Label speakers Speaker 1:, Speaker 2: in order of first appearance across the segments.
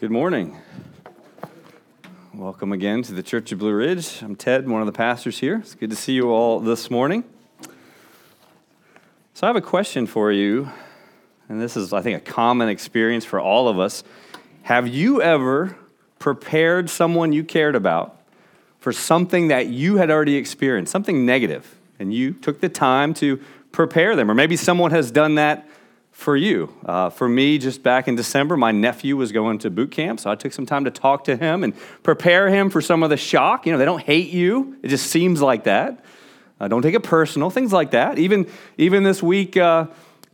Speaker 1: Good morning. Welcome again to the Church of Blue Ridge. I'm Ted, one of the pastors here. It's good to see you all this morning. So, I have a question for you, and this is, I think, a common experience for all of us. Have you ever prepared someone you cared about for something that you had already experienced, something negative, and you took the time to prepare them? Or maybe someone has done that for you. Uh, for me, just back in December, my nephew was going to boot camp, so I took some time to talk to him and prepare him for some of the shock. You know, they don't hate you, it just seems like that. Uh, don't take it personal, things like that. Even, even this week, uh,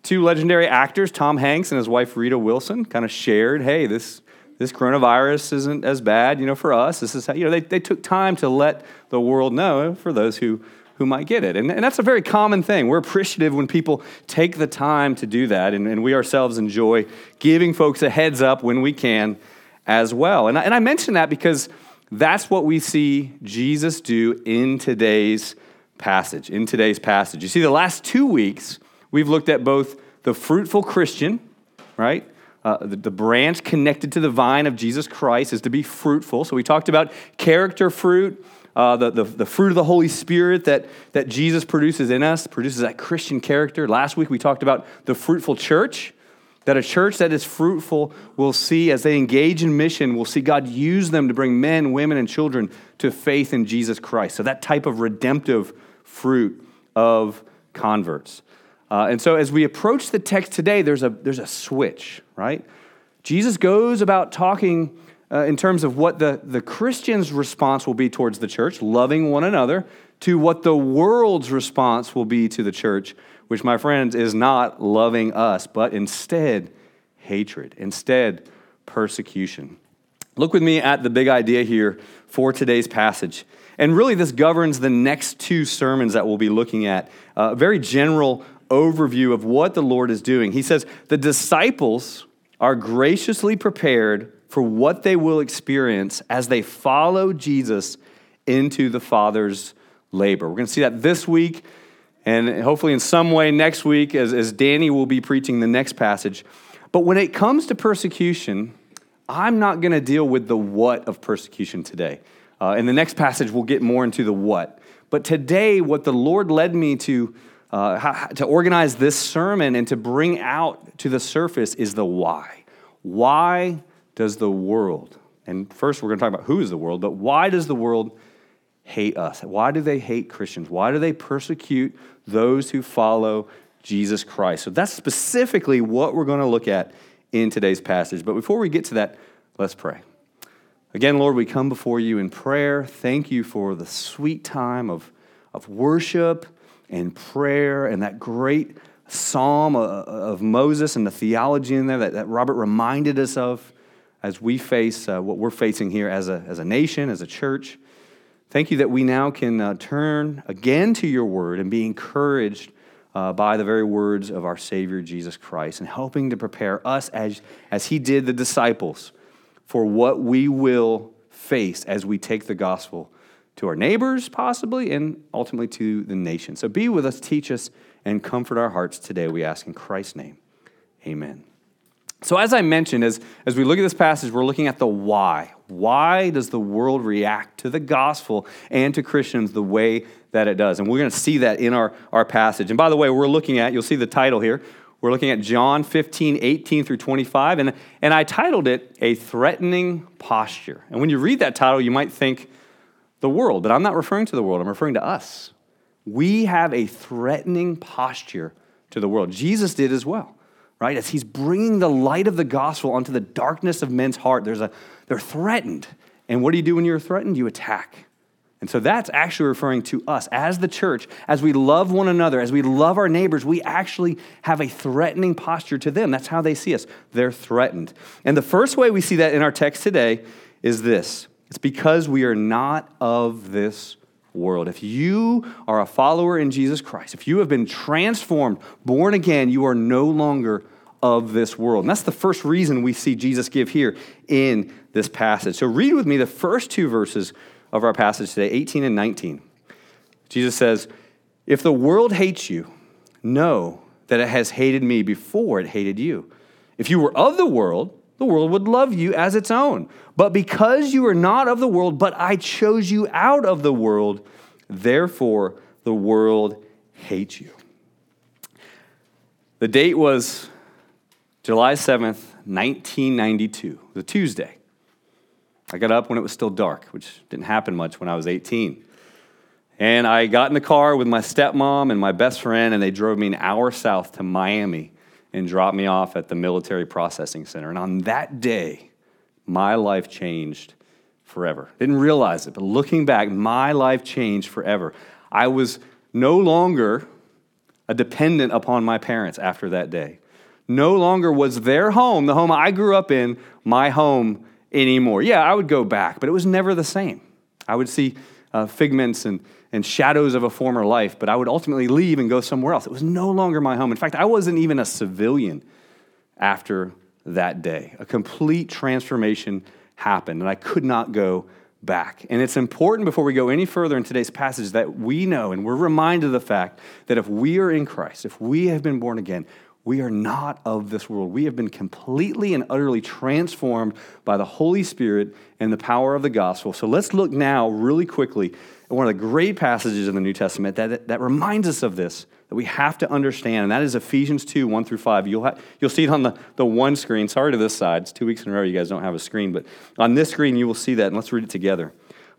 Speaker 1: two legendary actors, Tom Hanks and his wife Rita Wilson, kind of shared, hey, this, this coronavirus isn't as bad, you know, for us. This is how, you know, they, they took time to let the world know for those who who might get it. And, and that's a very common thing. We're appreciative when people take the time to do that, and, and we ourselves enjoy giving folks a heads up when we can as well. And I, and I mention that because that's what we see Jesus do in today's passage. In today's passage. You see, the last two weeks, we've looked at both the fruitful Christian, right? Uh, the, the, branch connected to the vine of Jesus Christ is to be fruitful. So we talked about character fruit, uh, the, the, the fruit of the Holy Spirit that, that Jesus produces in us, produces that Christian character. Last week we talked about the fruitful church, that a church that is fruitful will see, as they engage in mission, will see God use them to bring men, women, and children to faith in Jesus Christ. So that type of redemptive fruit of converts. Uh, and so as we approach the text today, there's a, there's a switch, right? Jesus goes about talking uh, in terms of what the, the Christian's response will be towards the church, loving one another, to what the world's response will be to the church, which, my friends, is not loving us, but instead hatred, instead persecution. Look with me at the big idea here for today's passage. And really, this governs the next two sermons that we'll be looking at. A very general overview of what the Lord is doing. He says, The disciples are graciously prepared for what they will experience as they follow Jesus into the Father's labor. We're going to see that this week, and hopefully in some way next week, as, as Danny will be preaching the next passage. But when it comes to persecution, I'm not going to deal with the what of persecution today. Uh, in the next passage, we'll get more into the what. But today, what the Lord led me to, uh, to organize this sermon and to bring out to the surface is the why. Why does the world, and first we're going to talk about who is the world, but why does the world hate us? Why do they hate Christians? Why do they persecute those who follow Jesus Christ? So that's specifically what we're going to look at in today's passage. But before we get to that, let's pray. Again, Lord, we come before you in prayer. Thank you for the sweet time of, of worship and prayer and that great psalm uh, of Moses and the theology in there that, that Robert reminded us of as we face uh, what we're facing here as a, as a nation, as a church. Thank you that we now can uh, turn again to your word and be encouraged uh, by the very words of our Savior Jesus Christ and helping to prepare us as, as he did the disciples for what we will face as we take the gospel to our neighbors, possibly, and ultimately to the nation. So be with us, teach us, and comfort our hearts today, we ask in Christ's name. Amen. So, as I mentioned, as, as we look at this passage, we're looking at the why. Why does the world react to the gospel and to Christians the way that it does? And we're going to see that in our, our passage. And by the way, we're looking at, you'll see the title here, we're looking at John 15, 18 through 25. And, and I titled it A Threatening Posture. And when you read that title, you might think the world, but I'm not referring to the world, I'm referring to us. We have a threatening posture to the world. Jesus did as well right? As he's bringing the light of the gospel onto the darkness of men's heart, there's a, they're threatened. And what do you do when you're threatened? You attack. And so that's actually referring to us as the church, as we love one another, as we love our neighbors, we actually have a threatening posture to them. That's how they see us. They're threatened. And the first way we see that in our text today is this it's because we are not of this world. If you are a follower in Jesus Christ, if you have been transformed, born again, you are no longer of this world. And that's the first reason we see Jesus give here in this passage. So read with me the first two verses of our passage today, 18 and 19. Jesus says, If the world hates you, know that it has hated me before it hated you. If you were of the world, the world would love you as its own. But because you are not of the world, but I chose you out of the world, therefore the world hates you. The date was July 7th, 1992, it was a Tuesday. I got up when it was still dark, which didn't happen much when I was 18. And I got in the car with my stepmom and my best friend, and they drove me an hour south to Miami and dropped me off at the Military Processing Center. And on that day, my life changed forever. Didn't realize it, but looking back, my life changed forever. I was no longer a dependent upon my parents after that day. No longer was their home, the home I grew up in, my home anymore. Yeah, I would go back, but it was never the same. I would see uh, figments and, and shadows of a former life, but I would ultimately leave and go somewhere else. It was no longer my home. In fact, I wasn't even a civilian after that day. A complete transformation happened, and I could not go back. And it's important before we go any further in today's passage that we know and we're reminded of the fact that if we are in Christ, if we have been born again, we are not of this world. We have been completely and utterly transformed by the Holy Spirit and the power of the gospel. So let's look now, really quickly, one of the great passages in the New Testament that, that reminds us of this, that we have to understand, and that is Ephesians 2 1 through 5. You'll, ha- you'll see it on the, the one screen. Sorry to this side. It's two weeks in a row you guys don't have a screen, but on this screen you will see that, and let's read it together.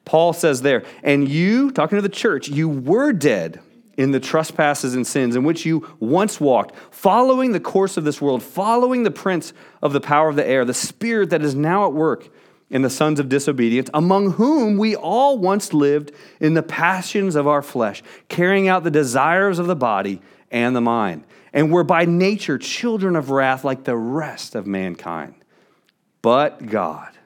Speaker 1: Paul says there, and you, talking to the church, you were dead in the trespasses and sins in which you once walked, following the course of this world, following the prince of the power of the air, the spirit that is now at work in the sons of disobedience, among whom we all once lived in the passions of our flesh, carrying out the desires of the body and the mind, and were by nature children of wrath like the rest of mankind. But God,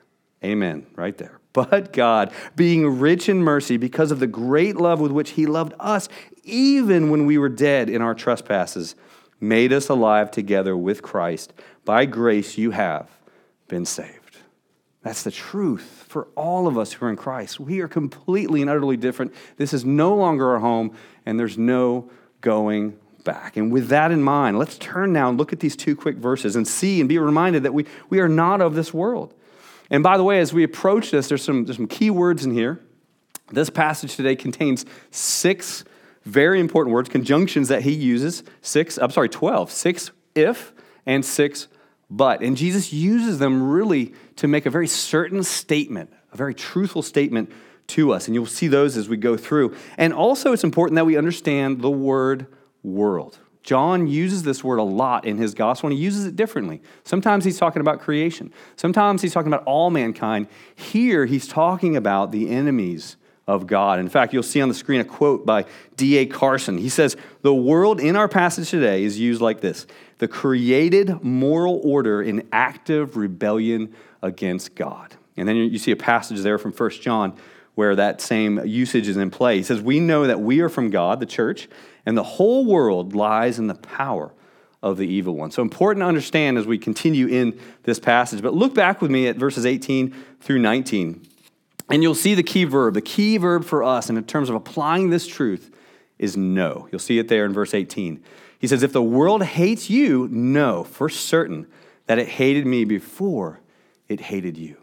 Speaker 1: amen, right there. But God, being rich in mercy because of the great love with which He loved us, even when we were dead in our trespasses, made us alive together with Christ. By grace you have been saved. That's the truth for all of us who are in Christ. We are completely and utterly different. This is no longer our home, and there's no going back. And with that in mind, let's turn now and look at these two quick verses and see and be reminded that we, we are not of this world. And by the way, as we approach this, there's some, there's some key words in here. This passage today contains six very important words, conjunctions that he uses six, I'm sorry, 12, six if and six but. And Jesus uses them really to make a very certain statement, a very truthful statement to us. And you'll see those as we go through. And also, it's important that we understand the word world. John uses this word a lot in his gospel, and he uses it differently. Sometimes he's talking about creation, sometimes he's talking about all mankind. Here, he's talking about the enemies of God. In fact, you'll see on the screen a quote by D.A. Carson. He says, The world in our passage today is used like this the created moral order in active rebellion against God. And then you see a passage there from 1 John where that same usage is in play. He says, We know that we are from God, the church, and the whole world lies in the power of the evil one. So important to understand as we continue in this passage. But look back with me at verses 18 through 19. And you'll see the key verb. The key verb for us, in terms of applying this truth, is know. You'll see it there in verse 18. He says, If the world hates you, know for certain that it hated me before it hated you.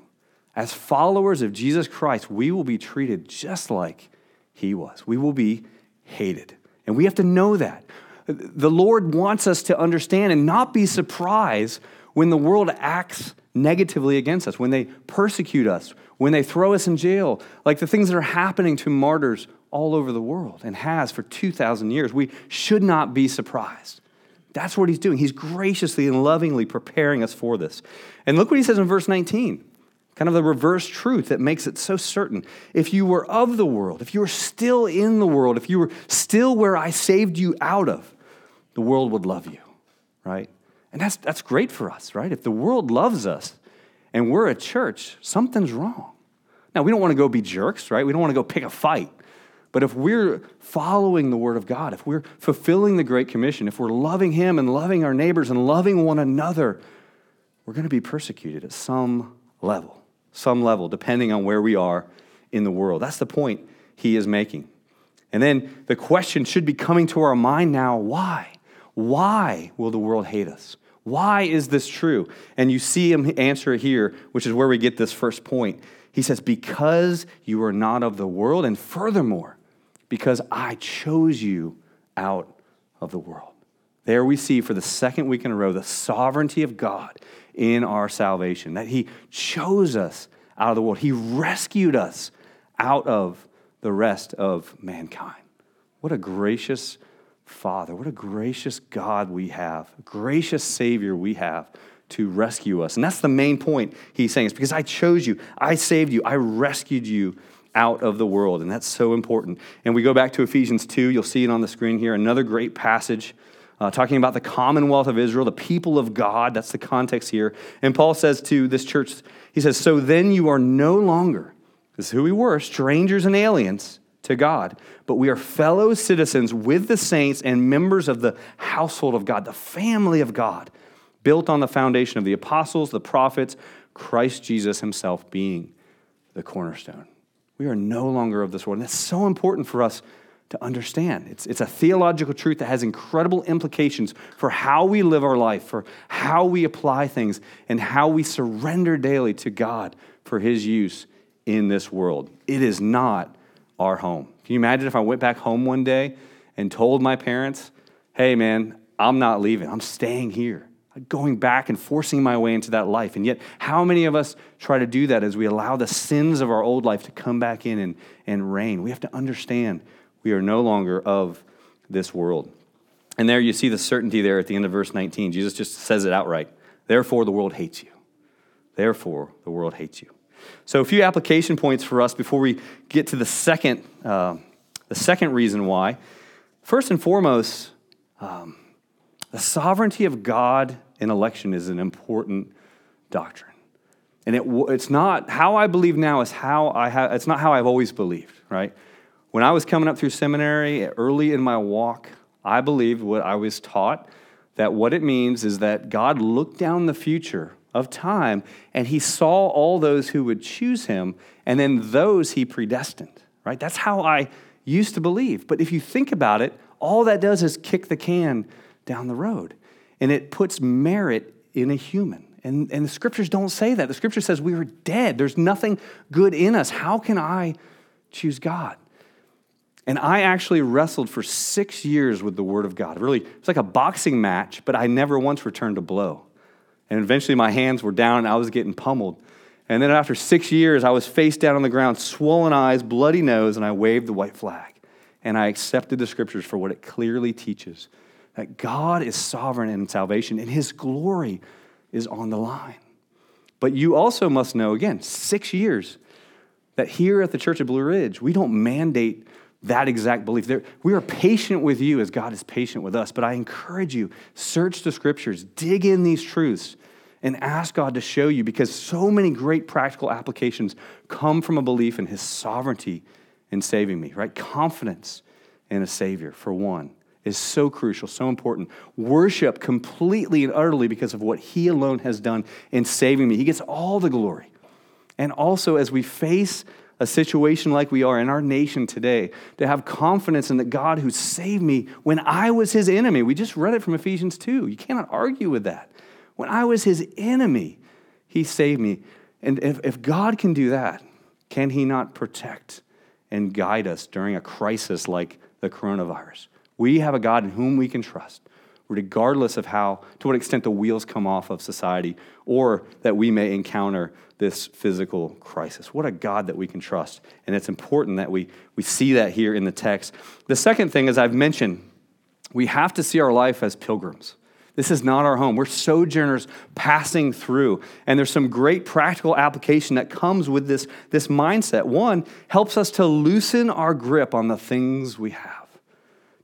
Speaker 1: As followers of Jesus Christ, we will be treated just like he was. We will be hated. And we have to know that. The Lord wants us to understand and not be surprised when the world acts negatively against us, when they persecute us, when they throw us in jail, like the things that are happening to martyrs all over the world and has for 2,000 years. We should not be surprised. That's what he's doing. He's graciously and lovingly preparing us for this. And look what he says in verse 19 kind of the reverse truth that makes it so certain. If you were of the world, if you were still in the world, if you were still where I saved you out of, the world would love you, right? And that's, that's great for us, right? If the world loves us, and we're a church, something's wrong. Now, we don't want to go be jerks, right? We don't want to go pick a fight. But if we're following the Word of God, if we're fulfilling the Great Commission, if we're loving Him and loving our neighbors and loving one another, we're going to be persecuted at some level, some level, depending on where we are in the world. That's the point he is making. And then the question should be coming to our mind now why? Why will the world hate us? Why is this true? And you see him answer here, which is where we get this first point. He says, Because you are not of the world, and furthermore, because I chose you out of the world. There we see for the second week in a row the sovereignty of God in our salvation, that He chose us out of the world. He rescued us out of the rest of mankind. What a gracious Father, what a gracious God we have, gracious Savior we have to rescue us. And that's the main point he's saying. is because I chose you, I saved you, I rescued you out of the world. And that's so important. And we go back to Ephesians 2, you'll see it on the screen here, another great passage. Uh, talking about the commonwealth of Israel, the people of God. That's the context here. And Paul says to this church, he says, So then you are no longer, this is who we were, strangers and aliens to God, but we are fellow citizens with the saints and members of the household of God, the family of God built on the foundation of the apostles, the prophets, Christ Jesus himself being the cornerstone. We are no longer of this world. And that's so important for us to understand. It's, it's a theological truth that has incredible implications for how we live our life, for how we apply things, and how we surrender daily to God for his use in this world. It is not our home. Can you imagine if I went back home one day and told my parents, hey, man, I'm not leaving, I'm staying here? Going back and forcing my way into that life. And yet, how many of us try to do that as we allow the sins of our old life to come back in and, and reign? We have to understand we are no longer of this world. And there you see the certainty there at the end of verse 19. Jesus just says it outright. Therefore, the world hates you. Therefore, the world hates you. So, a few application points for us before we get to the second, uh, the second reason why. First and foremost, um, the sovereignty of God in election is an important doctrine. And it, it's not how I believe now is how I have, it's not how I've always believed, right? When I was coming up through seminary early in my walk, I believed what I was taught that what it means is that God looked down the future of time and he saw all those who would choose him and then those he predestined, right? That's how I used to believe. But if you think about it, all that does is kick the can down the road and it puts merit in a human. And, and the scriptures don't say that. The scripture says we are dead. There's nothing good in us. How can I choose God? And I actually wrestled for six years with the Word of God. Really, it's like a boxing match, but I never once returned a blow. And eventually my hands were down and I was getting pummeled. And then after six years, I was face down on the ground, swollen eyes, bloody nose, and I waved the white flag. And I accepted the scriptures for what it clearly teaches that God is sovereign in salvation and his glory is on the line. But you also must know, again, six years, that here at the Church of Blue Ridge, we don't mandate that exact belief. There, we are patient with you as God is patient with us. But I encourage you, search the scriptures, dig in these truths, and ask God to show you because so many great practical applications come from a belief in his sovereignty in saving me, right? Confidence in a Savior, for one is so crucial, so important. Worship completely and utterly because of what He alone has done in saving me. He gets all the glory. And also, as we face a situation like we are in our nation today, to have confidence in the God who saved me when I was His enemy. We just read it from Ephesians 2. You cannot argue with that. When I was His enemy, He saved me. And if, if God can do that, can He not protect and guide us during a crisis like the coronavirus? We have a God in whom we can trust, regardless of how, to what extent the wheels come off of society or that we may encounter this physical crisis. What a God that we can trust. And it's important that we, we see that here in the text. The second thing, as I've mentioned, we have to see our life as pilgrims. This is not our home. We're sojourners passing through. And there's some great practical application that comes with this, this mindset. One helps us to loosen our grip on the things we have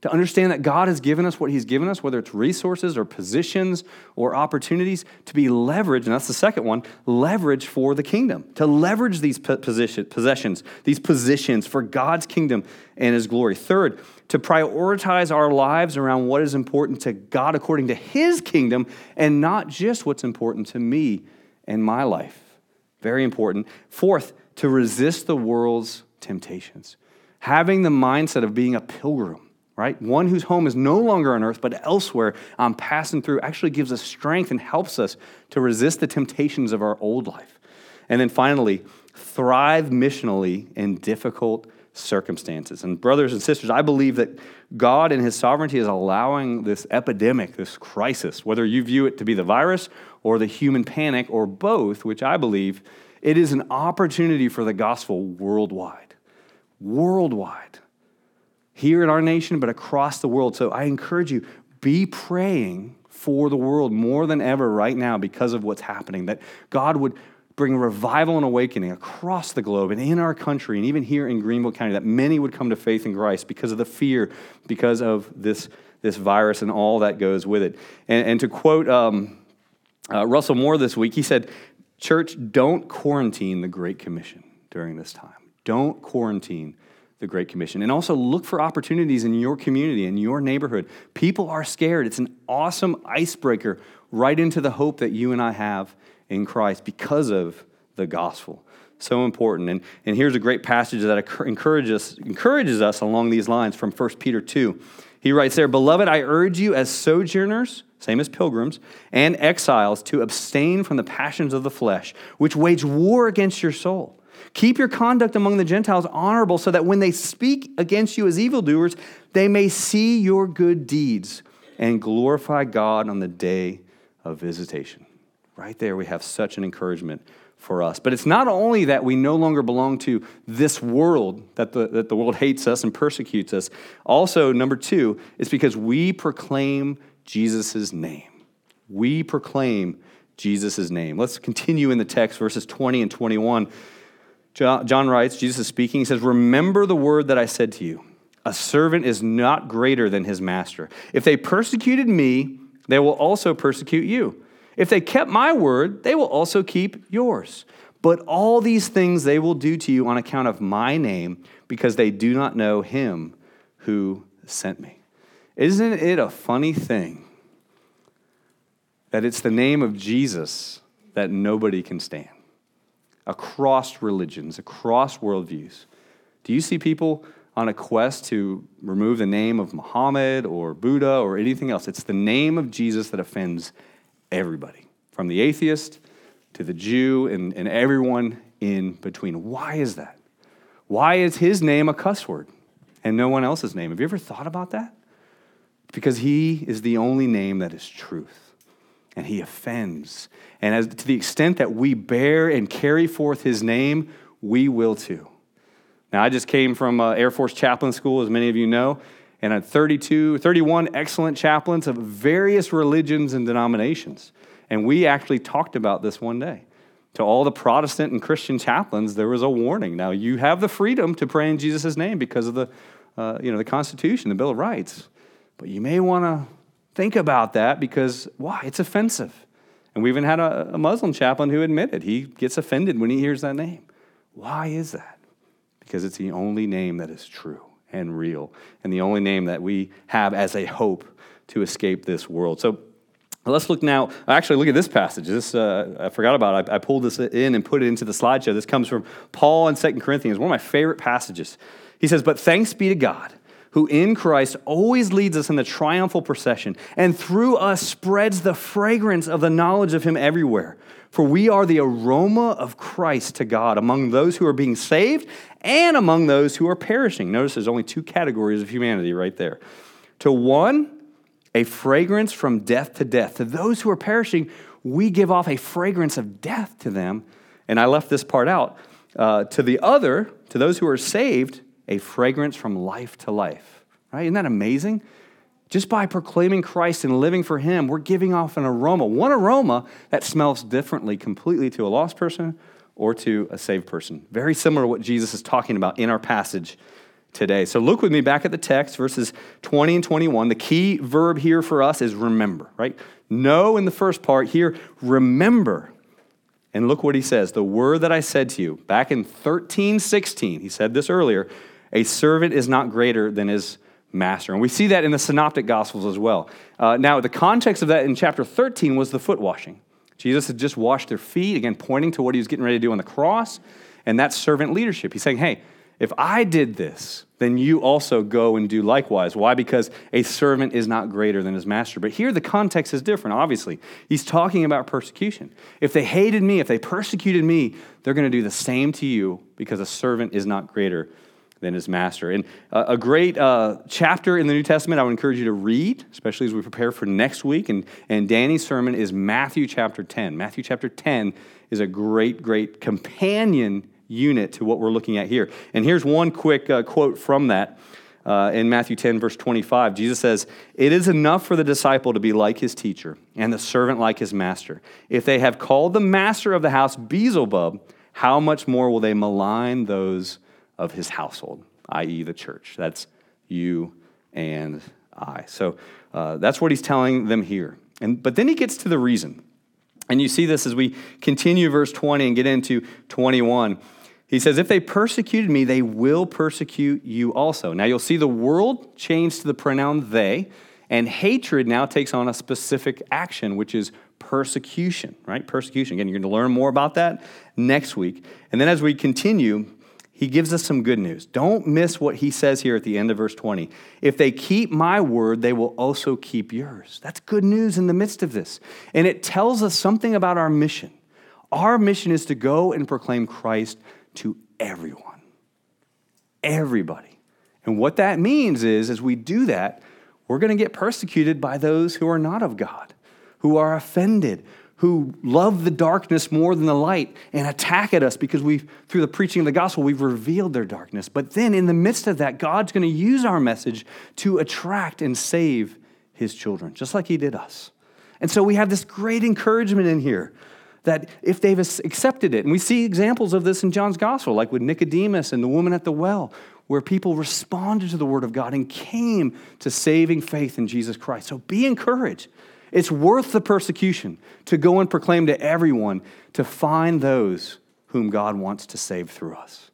Speaker 1: to understand that God has given us what He's given us, whether it's resources or positions or opportunities, to be leveraged, and that's the second one leverage for the kingdom, to leverage these position, possessions, these positions for God's kingdom and His glory. Third, to prioritize our lives around what is important to God according to His kingdom and not just what's important to me and my life. Very important. Fourth, to resist the world's temptations. Having the mindset of being a pilgrim right? One whose home is no longer on earth, but elsewhere, um, passing through, actually gives us strength and helps us to resist the temptations of our old life. And then finally, thrive missionally in difficult circumstances. And, brothers and sisters, I believe that God in His sovereignty is allowing this epidemic, this crisis, whether you view it to be the virus or the human panic or both, which I believe it is an opportunity for the gospel worldwide. Worldwide here in our nation, but across the world. So I encourage you, be praying for the world more than ever right now because of what's happening, that God would bring revival and awakening across the globe and in our country and even here in Greenville County, that many would come to faith in Christ because of the fear, because of this, this virus and all that goes with it. And, and to quote um, uh, Russell Moore this week, he said, Church, don't quarantine the Great Commission during this time. Don't quarantine the Great Commission. And also look for opportunities in your community, in your neighborhood. People are scared. It's an awesome icebreaker right into the hope that you and I have in Christ because of the gospel. So important. And, and here's a great passage that encourages, encourages us along these lines from 1 Peter 2. He writes there, Beloved, I urge you as sojourners, same as pilgrims, and exiles to abstain from the passions of the flesh, which wage war against your soul. Keep your conduct among the Gentiles honorable, so that when they speak against you as evildoers, they may see your good deeds and glorify God on the day of visitation. Right there, we have such an encouragement for us. But it's not only that we no longer belong to this world, that the, that the world hates us and persecutes us. Also, number two, it's because we proclaim Jesus' name. We proclaim Jesus' name. Let's continue in the text, verses 20 and 21. John writes, Jesus is speaking, he says, Remember the word that I said to you. A servant is not greater than his master. If they persecuted me, they will also persecute you. If they kept my word, they will also keep yours. But all these things they will do to you on account of my name, because they do not know him who sent me. Isn't it a funny thing that it's the name of Jesus that nobody can stand? Across religions, across worldviews. Do you see people on a quest to remove the name of Muhammad or Buddha or anything else? It's the name of Jesus that offends everybody, from the atheist to the Jew and, and everyone in between. Why is that? Why is his name a cuss word and no one else's name? Have you ever thought about that? Because he is the only name that is truth and he offends. And as, to the extent that we bear and carry forth his name, we will too. Now, I just came from uh, Air Force chaplain school, as many of you know, and had 32, 31 excellent chaplains of various religions and denominations. And we actually talked about this one day. To all the Protestant and Christian chaplains, there was a warning. Now, you have the freedom to pray in Jesus' name because of the, uh, you know, the Constitution, the Bill of Rights. But you may want to Think about that because why? It's offensive. And we even had a, a Muslim chaplain who admitted he gets offended when he hears that name. Why is that? Because it's the only name that is true and real, and the only name that we have as a hope to escape this world. So let's look now. Actually, look at this passage. This uh, I forgot about. I, I, pulled this in and put it into the slideshow. This comes from Paul in Second Corinthians, one of my favorite passages. He says, "But thanks be to God." Who in Christ always leads us in the triumphal procession, and through us spreads the fragrance of the knowledge of Him everywhere. For we are the aroma of Christ to God among those who are being saved and among those who are perishing. Notice there's only two categories of humanity right there. To one, a fragrance from death to death. To those who are perishing, we give off a fragrance of death to them. And I left this part out. Uh, to the other, to those who are saved, a fragrance from life to life. Right? Isn't that amazing? Just by proclaiming Christ and living for Him, we're giving off an aroma, one aroma that smells differently completely to a lost person or to a saved person. Very similar to what Jesus is talking about in our passage today. So look with me back at the text, verses 20 and 21. The key verb here for us is remember, right? Know in the first part here, remember. And look what he says the word that I said to you back in 1316, he said this earlier a servant is not greater than his master. And we see that in the Synoptic Gospels as well. Uh, now, the context of that in chapter 13 was the foot washing. Jesus had just washed their feet, again, pointing to what he was getting ready to do on the cross, and that's servant leadership. He's saying, hey, if I did this, then you also go and do likewise. Why? Because a servant is not greater than his master. But here the context is different, obviously. He's talking about persecution. If they hated me, if they persecuted me, they're going to do the same to you because a servant is not greater than his master. And uh, a great uh, chapter in the New Testament I would encourage you to read, especially as we prepare for next week. And, and Danny's sermon is Matthew chapter 10. Matthew chapter 10 is a great, great companion unit to what we're looking at here. And here's one quick uh, quote from that. Uh, in Matthew 10, verse 25, Jesus says, It is enough for the disciple to be like his teacher and the servant like his master. If they have called the master of the house Beelzebub, how much more will they malign those of his household, i.e., the church? That's you and I. So uh, that's what he's telling them here. And, but then he gets to the reason. And you see this as we continue verse 20 and get into 21. He says, If they persecuted me, they will persecute you also. Now you'll see the world change to the pronoun they, and hatred now takes on a specific action, which is persecution, right? Persecution. Again, you're going to learn more about that next week. And then as we continue, he gives us some good news. Don't miss what he says here at the end of verse 20. If they keep my word, they will also keep yours. That's good news in the midst of this. And it tells us something about our mission. Our mission is to go and proclaim Christ to everyone, everybody. And what that means is, as we do that, we're going to get persecuted by those who are not of God, who are offended, who love the darkness more than the light and attack at us because we've, through the preaching of the gospel, we've revealed their darkness. But then in the midst of that, God's going to use our message to attract and save his children, just like he did us. And so we have this great encouragement in here that if they've accepted it, and we see examples of this in John's gospel, like with Nicodemus and the woman at the well, where people responded to the word of God and came to saving faith in Jesus Christ. So be encouraged. It's worth the persecution to go and proclaim to everyone to find those whom God wants to save through us.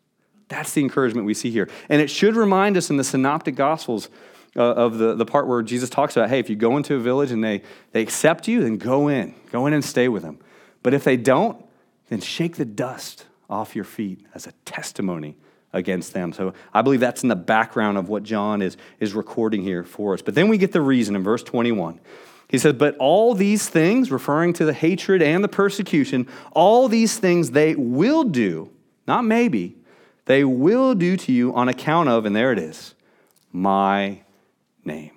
Speaker 1: That's the encouragement we see here. And it should remind us in the Synoptic Gospels uh, of the, the part where Jesus talks about hey, if you go into a village and they, they accept you, then go in. Go in and stay with them. But if they don't, then shake the dust off your feet as a testimony against them. So I believe that's in the background of what John is, is recording here for us. But then we get the reason in verse 21. He said, But all these things, referring to the hatred and the persecution, all these things they will do, not maybe, they will do to you on account of, and there it is, my name.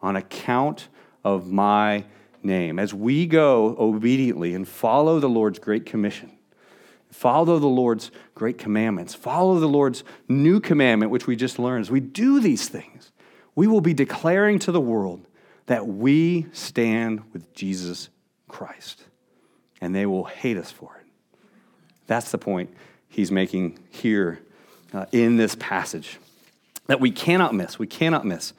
Speaker 1: On account of my name. As we go obediently and follow the Lord's great commission, follow the Lord's great commandments, follow the Lord's new commandment, which we just learned, as we do these things, we will be declaring to the world that we stand with Jesus Christ, and they will hate us for it. That's the point he's making here uh, in this passage that we cannot miss. We cannot miss.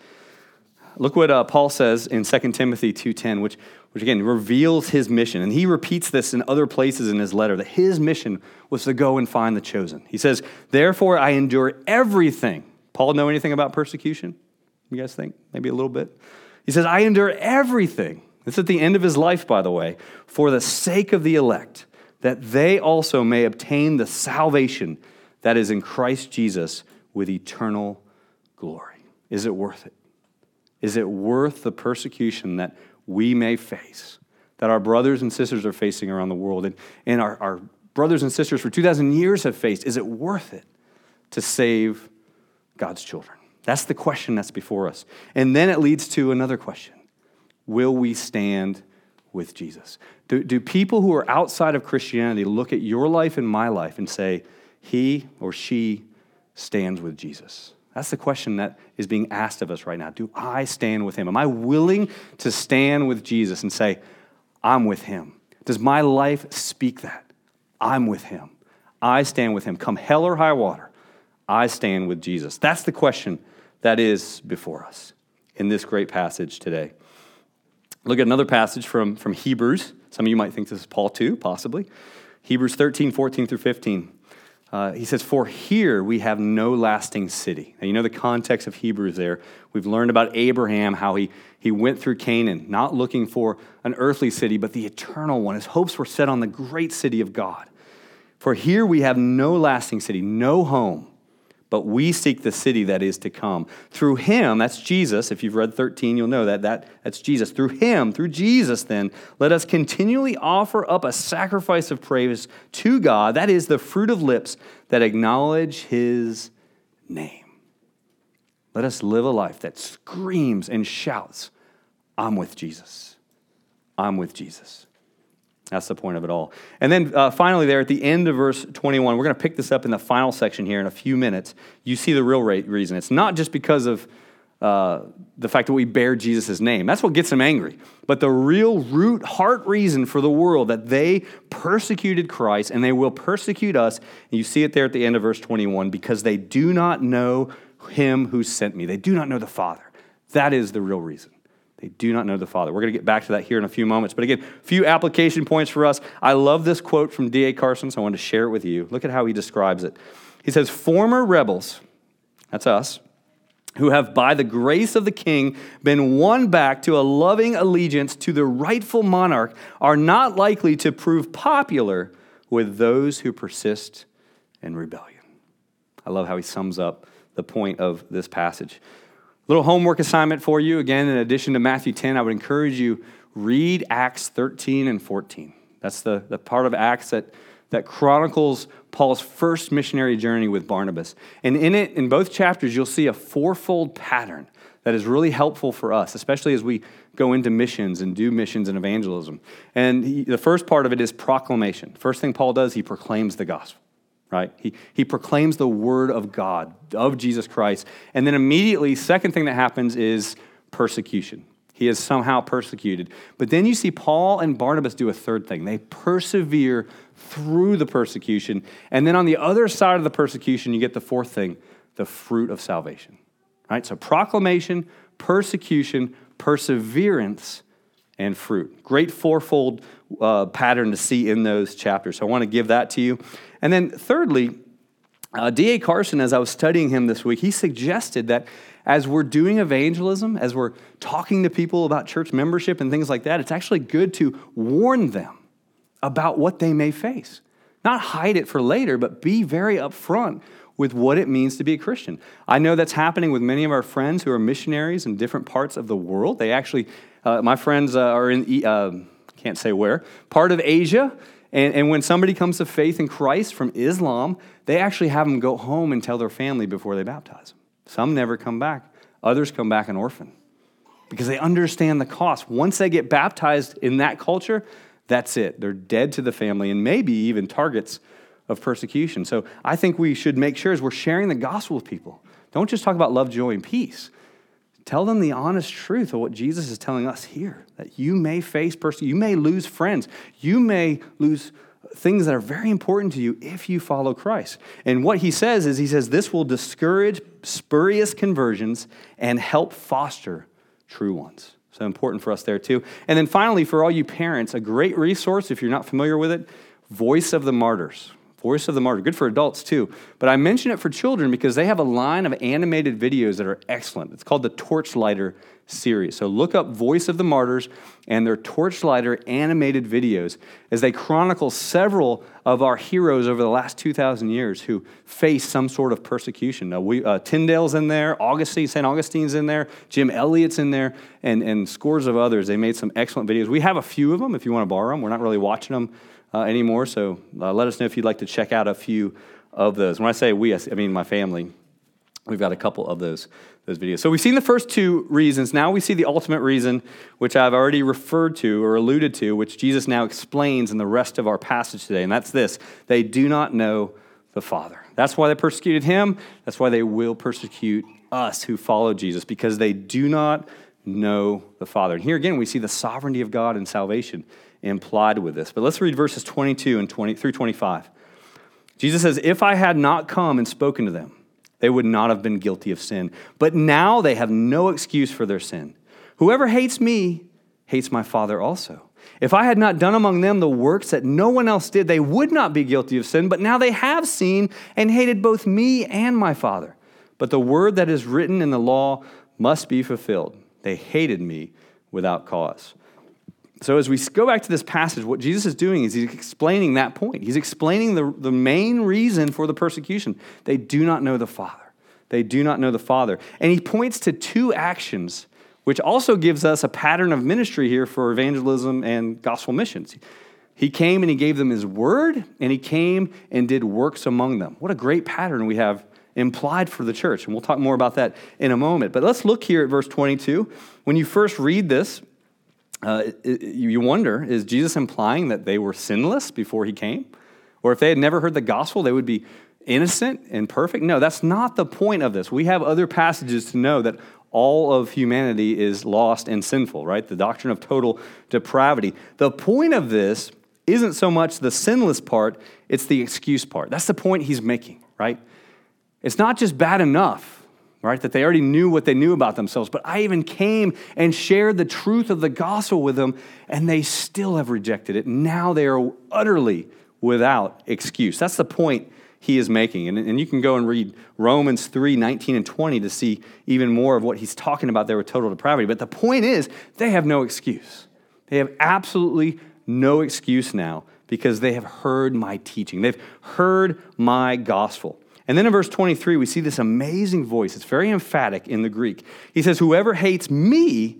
Speaker 1: Look what uh, Paul says in 2 Timothy 2:10, which, which again reveals his mission. And he repeats this in other places in his letter that his mission was to go and find the chosen. He says, Therefore I endure everything. Paul know anything about persecution? You guys think? Maybe a little bit. He says, I endure everything. This is at the end of his life, by the way, for the sake of the elect, that they also may obtain the salvation that is in Christ Jesus with eternal glory. Is it worth it? Is it worth the persecution that we may face, that our brothers and sisters are facing around the world, and, and our, our brothers and sisters for 2,000 years have faced? Is it worth it to save God's children? That's the question that's before us. And then it leads to another question Will we stand with Jesus? Do, do people who are outside of Christianity look at your life and my life and say, he or she stands with Jesus? That's the question that is being asked of us right now. Do I stand with him? Am I willing to stand with Jesus and say, I'm with him? Does my life speak that? I'm with him. I stand with him. Come hell or high water, I stand with Jesus. That's the question that is before us in this great passage today. Look at another passage from, from Hebrews. Some of you might think this is Paul too, possibly. Hebrews 13, 14 through 15. Uh, he says, For here we have no lasting city. Now, you know the context of Hebrews there. We've learned about Abraham, how he, he went through Canaan, not looking for an earthly city, but the eternal one. His hopes were set on the great city of God. For here we have no lasting city, no home but we seek the city that is to come. Through him, that's Jesus. If you've read 13, you'll know that, that that's Jesus. Through him, through Jesus, then, let us continually offer up a sacrifice of praise to God. That is the fruit of lips that acknowledge his name. Let us live a life that screams and shouts, I'm with Jesus. I'm with Jesus. That's the point of it all. And then uh, finally, there at the end of verse 21, we're going to pick this up in the final section here in a few minutes. You see the real reason. It's not just because of uh, the fact that we bear Jesus' name. That's what gets them angry. But the real root, heart reason for the world that they persecuted Christ and they will persecute us, and you see it there at the end of verse 21, because they do not know him who sent me. They do not know the Father. That is the real reason. They do not know the Father. We're going to get back to that here in a few moments. But again, a few application points for us. I love this quote from D.A. Carson, so I wanted to share it with you. Look at how he describes it. He says, Former rebels, that's us, who have by the grace of the king been won back to a loving allegiance to the rightful monarch are not likely to prove popular with those who persist in rebellion. I love how he sums up the point of this passage. Little homework assignment for you. Again, in addition to Matthew 10, I would encourage you read Acts 13 and 14. That's the, the part of Acts that, that chronicles Paul's first missionary journey with Barnabas. And in it, in both chapters, you'll see a fourfold pattern that is really helpful for us, especially as we go into missions and do missions and evangelism. And he, the first part of it is proclamation. First thing Paul does, he proclaims the gospel right? He, he proclaims the word of God, of Jesus Christ. And then immediately, second thing that happens is persecution. He is somehow persecuted. But then you see Paul and Barnabas do a third thing. They persevere through the persecution. And then on the other side of the persecution, you get the fourth thing the fruit of salvation. Right? So proclamation, persecution, perseverance, and fruit. Great fourfold uh, pattern to see in those chapters. So I want to give that to you. And then, thirdly, uh, D.A. Carson, as I was studying him this week, he suggested that as we're doing evangelism, as we're talking to people about church membership and things like that, it's actually good to warn them about what they may face. Not hide it for later, but be very upfront with what it means to be a Christian. I know that's happening with many of our friends who are missionaries in different parts of the world. They actually, uh, my friends uh, are in, uh, can't say where, part of Asia, and, and when somebody comes to faith in Christ from Islam, they actually have them go home and tell their family before they baptize them. Some never come back, others come back an orphan because they understand the cost. Once they get baptized in that culture, that's it. They're dead to the family and maybe even targets of persecution. So I think we should make sure as we're sharing the gospel with people, don't just talk about love, joy, and peace. Tell them the honest truth of what Jesus is telling us here that you may face persecution, you may lose friends, you may lose things that are very important to you if you follow Christ. And what he says is, he says, this will discourage spurious conversions and help foster true ones. So important for us there too. And then finally, for all you parents, a great resource, if you're not familiar with it, Voice of the Martyrs. Voice of the Martyr. Good for adults too. But I mention it for children because they have a line of animated videos that are excellent. It's called the Torchlighter series. So look up Voice of the Martyrs and their Torchlighter animated videos as they chronicle several of our heroes over the last 2,000 years who face some sort of persecution. Now, we, uh, Tyndale's in there, Augustine, St. Augustine's in there, Jim Elliot's in there, and, and scores of others. They made some excellent videos. We have a few of them if you want to borrow them. We're not really watching them uh, anymore. So uh, let us know if you'd like to check out a few of those. When I say we, I mean my family. We've got a couple of those, those videos. So we've seen the first two reasons. Now we see the ultimate reason, which I've already referred to or alluded to, which Jesus now explains in the rest of our passage today. And that's this they do not know the Father. That's why they persecuted him. That's why they will persecute us who follow Jesus, because they do not know the Father. And here again, we see the sovereignty of God and salvation implied with this. But let's read verses 22 and 20 through 25. Jesus says, If I had not come and spoken to them, they would not have been guilty of sin. But now they have no excuse for their sin. Whoever hates me hates my Father also. If I had not done among them the works that no one else did, they would not be guilty of sin. But now they have seen and hated both me and my Father. But the word that is written in the law must be fulfilled. They hated me without cause. So, as we go back to this passage, what Jesus is doing is he's explaining that point. He's explaining the, the main reason for the persecution. They do not know the Father. They do not know the Father. And he points to two actions, which also gives us a pattern of ministry here for evangelism and gospel missions. He came and he gave them his word, and he came and did works among them. What a great pattern we have implied for the church. And we'll talk more about that in a moment. But let's look here at verse 22. When you first read this, uh, you wonder is Jesus implying that they were sinless before he came? Or if they had never heard the gospel, they would be innocent and perfect? No, that's not the point of this. We have other passages to know that all of humanity is lost and sinful, right? The doctrine of total depravity. The point of this isn't so much the sinless part, it's the excuse part. That's the point he's making, right? It's not just bad enough, right, that they already knew what they knew about themselves, but I even came and shared the truth of the gospel with them, and they still have rejected it. Now they are utterly without excuse. That's the point he is making. And, and you can go and read Romans 3 19 and 20 to see even more of what he's talking about there with total depravity. But the point is, they have no excuse. They have absolutely no excuse now because they have heard my teaching, they've heard my gospel. And then in verse 23, we see this amazing voice. It's very emphatic in the Greek. He says, Whoever hates me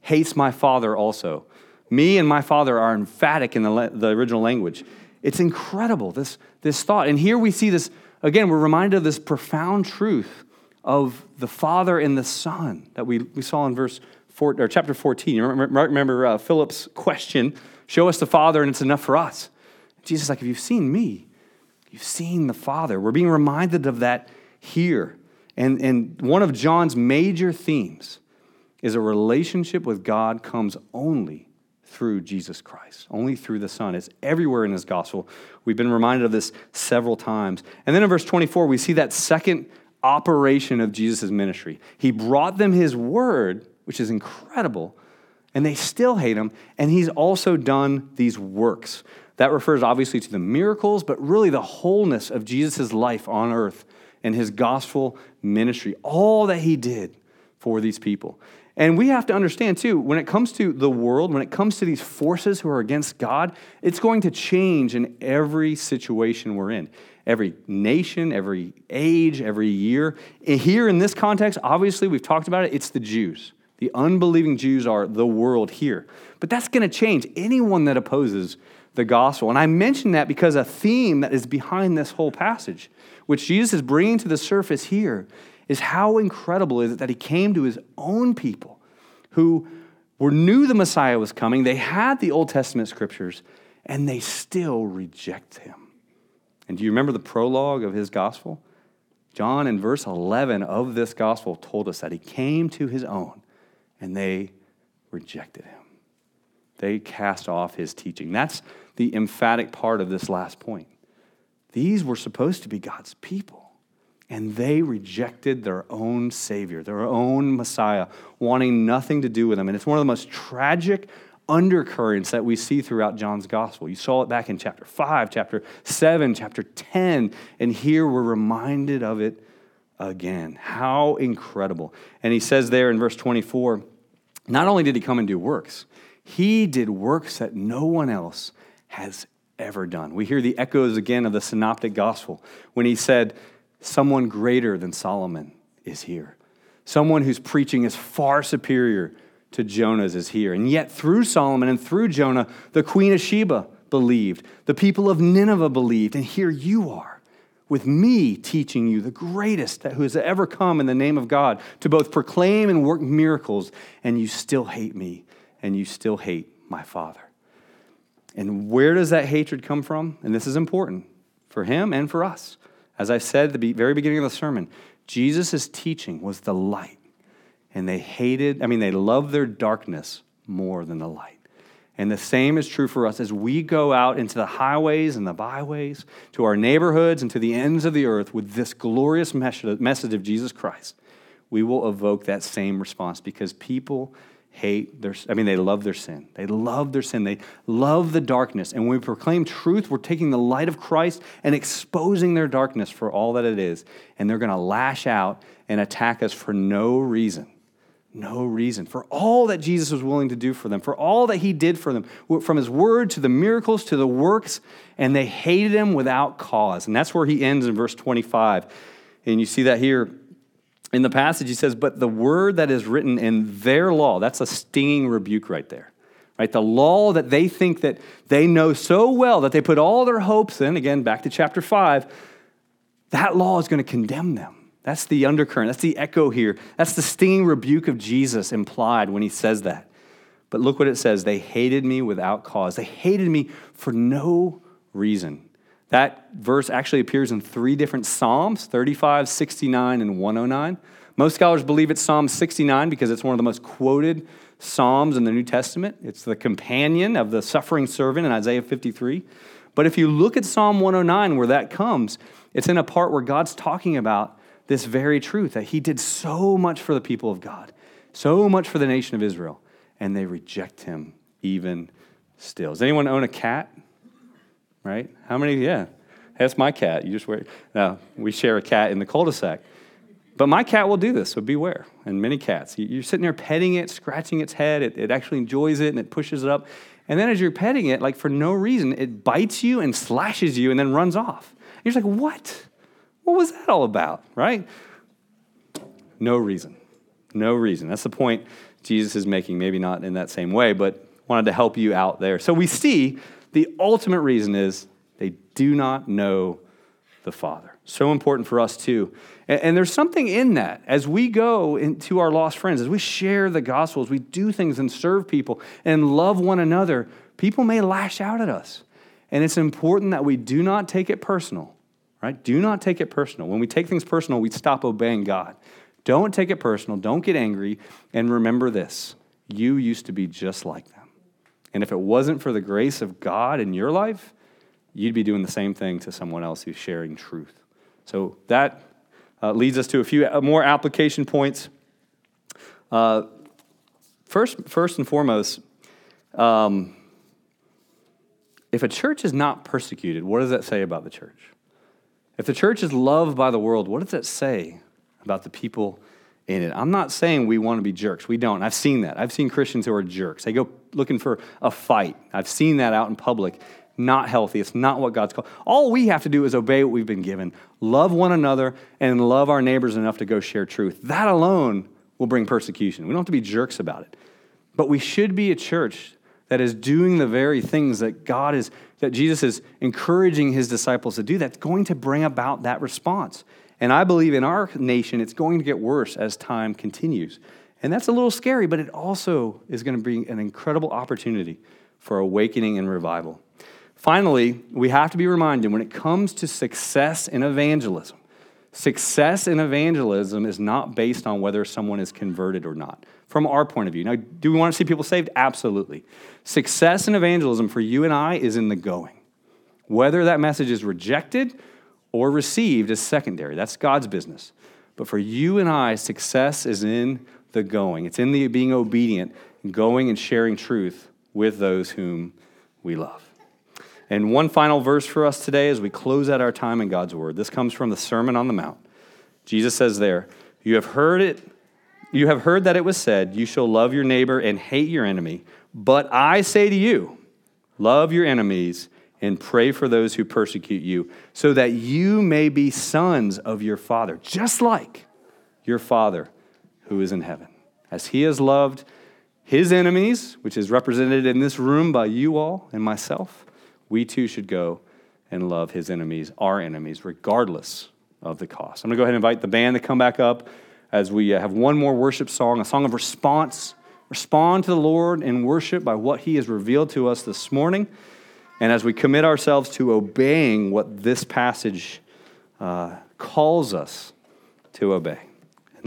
Speaker 1: hates my Father also. Me and my Father are emphatic in the, the original language. It's incredible, this, this thought. And here we see this, again, we're reminded of this profound truth of the Father and the Son that we, we saw in verse four, or chapter 14. You remember, remember uh, Philip's question, show us the Father and it's enough for us. Jesus like, if you've seen me, You've seen the Father. We're being reminded of that here. And, and one of John's major themes is a relationship with God comes only through Jesus Christ, only through the Son. It's everywhere in his gospel. We've been reminded of this several times. And then in verse 24, we see that second operation of Jesus' ministry. He brought them his word, which is incredible, and they still hate him. And he's also done these works. That refers obviously to the miracles, but really the wholeness of Jesus' life on earth and his gospel ministry, all that he did for these people. And we have to understand too, when it comes to the world, when it comes to these forces who are against God, it's going to change in every situation we're in. Every nation, every age, every year. Here in this context, obviously, we've talked about it, it's the Jews. The unbelieving Jews are the world here. But that's going to change. Anyone that opposes the gospel. And I mention that because a theme that is behind this whole passage, which Jesus is bringing to the surface here, is how incredible is it that he came to his own people who were knew the Messiah was coming, they had the Old Testament scriptures, and they still reject him. And do you remember the prologue of his gospel? John in verse 11 of this gospel told us that he came to his own and they rejected him. They cast off his teaching. That's the emphatic part of this last point. These were supposed to be God's people, and they rejected their own Savior, their own Messiah, wanting nothing to do with them. And it's one of the most tragic undercurrents that we see throughout John's gospel. You saw it back in chapter 5, chapter 7, chapter 10, and here we're reminded of it again. How incredible. And he says there in verse 24, not only did he come and do works, he did works that no one else has ever done. We hear the echoes again of the synoptic gospel when he said, Someone greater than Solomon is here. Someone whose preaching is far superior to Jonah's is here. And yet, through Solomon and through Jonah, the queen of Sheba believed. The people of Nineveh believed. And here you are with me teaching you the greatest who has ever come in the name of God to both proclaim and work miracles. And you still hate me and you still hate my Father. And where does that hatred come from? And this is important for him and for us. As I said at the very beginning of the sermon, Jesus' teaching was the light. And they hated, I mean, they loved their darkness more than the light. And the same is true for us as we go out into the highways and the byways, to our neighborhoods and to the ends of the earth with this glorious message of Jesus Christ. We will evoke that same response because people hate their i mean they love their sin they love their sin they love the darkness and when we proclaim truth we're taking the light of christ and exposing their darkness for all that it is and they're going to lash out and attack us for no reason no reason. For all that Jesus was willing to do for them, for all that he did for them, from his word to the miracles to the works, and they hated him without cause. And that's where he ends in verse 25. And you see that here in the passage. He says, But the word that is written in their law, that's a stinging rebuke right there. Right? The law that they think that they know so well that they put all their hopes in, again, back to chapter 5, that law is going to condemn them. That's the undercurrent. That's the echo here. That's the stinging rebuke of Jesus implied when he says that. But look what it says they hated me without cause. They hated me for no reason. That verse actually appears in three different Psalms 35, 69, and 109. Most scholars believe it's Psalm 69 because it's one of the most quoted Psalms in the New Testament. It's the companion of the suffering servant in Isaiah 53. But if you look at Psalm 109, where that comes, it's in a part where God's talking about this very truth that he did so much for the people of God, so much for the nation of Israel, and they reject him even still. Does anyone own a cat? Right? How many? Yeah. That's my cat. You just wear. No, we share a cat in the cul-de-sac. But my cat will do this, so beware. And many cats. You're sitting there petting it, scratching its head. It, it actually enjoys it and it pushes it up. And then as you're petting it, like for no reason, it bites you and slashes you and then runs off. You're just like, what? What was that all about, right? No reason. No reason. That's the point Jesus is making, maybe not in that same way, but wanted to help you out there. So we see the ultimate reason is they do not know the Father. So important for us too. And, and, there's something in that as we go into our lost friends, as we share the gospel, as we do things and serve people and love one another, people may lash out at us. And it's important that we do not take it personal right? Do not take it personal. When we take things personal, we stop obeying God. Don't take it personal. Don't get angry. And remember this you used to be just like them. And if it wasn't for the grace of God in your life, you'd be doing the same thing to someone else who's sharing truth. So that uh, leads us to a few uh, more application points. Uh, first, first and foremost, um, if a church is not persecuted, what does that say about the church? If the church is loved by the world, what does that say about the people in it? I'm not saying we want to be jerks. We don't. I've seen that. I've seen Christians who are jerks. They go looking for a fight. I've seen that out in public. Not healthy. It's not what God's called. All we have to do is obey what we've been given, love one another, and love our neighbors enough to go share truth. That alone will bring persecution. We don't have to be jerks about it. But we should be a church that is doing the very things that God is, that Jesus is encouraging his disciples to do, that's going to bring about that response. And I believe in our nation, it's going to get worse as time continues. And that's a little scary, but it also is going to bring an incredible opportunity for awakening and revival. Finally, we have to be reminded when it comes to success in evangelism, success in evangelism is not based on whether someone is converted or not from our point of view. Now, do we want to see people saved? Absolutely. Success in evangelism for you and I is in the going. Whether that message is rejected or received is secondary. That's God's business. But for you and I, success is in the going. It's in the being obedient, going and sharing truth with those whom we love. And one final verse for us today as we close out our time in God's Word. This comes from the Sermon on the Mount. Jesus says there, You have heard it you have heard that it was said, You shall love your neighbor and hate your enemy. But I say to you, love your enemies and pray for those who persecute you, so that you may be sons of your Father, just like your Father who is in heaven. As he has loved his enemies, which is represented in this room by you all and myself, we too should go and love his enemies, our enemies, regardless of the cost. I'm going to go ahead and invite the band to come back up as we uh, have one more worship song, a song of response. Respond to the Lord in worship by what He has revealed to us this morning. And as we commit ourselves to obeying what this passage uh, calls us to obey.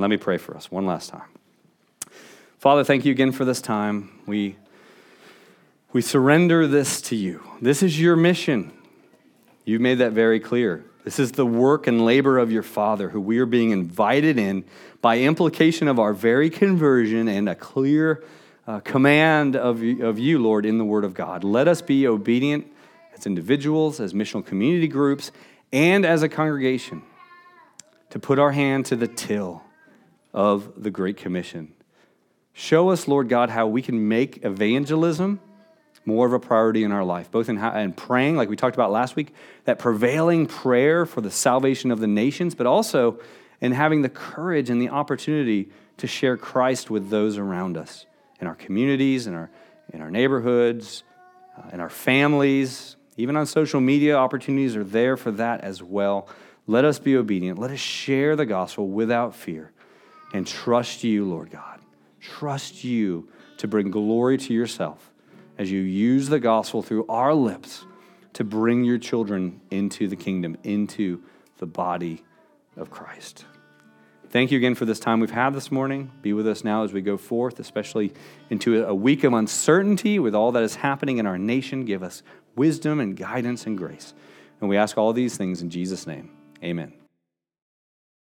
Speaker 1: Let me pray for us one last time. Father, thank you again for this time. We, we surrender this to you. This is your mission. You've made that very clear. This is the work and labor of your Father, who we are being invited in by implication of our very conversion and a clear uh, command of, of you, Lord, in the Word of God. Let us be obedient as individuals, as missional community groups, and as a congregation to put our hand to the till of the Great Commission Show us, Lord God, how we can make evangelism more of a priority in our life, both in, how, in praying, like we talked about last week, that prevailing prayer for the salvation of the nations, but also in having the courage and the opportunity to share Christ with those around us in our communities, in our, in our neighborhoods, uh, in our families, even on social media. Opportunities are there for that as well. Let us be obedient. Let us share the gospel without fear and trust you, Lord God. Trust you to bring glory to yourself as you use the gospel through our lips to bring your children into the kingdom, into the body of Christ. Thank you again for this time we've had this morning. Be with us now as we go forth, especially into a week of uncertainty with all that is happening in our nation. Give us wisdom and guidance and grace. And we ask all these things in Jesus' name. Amen.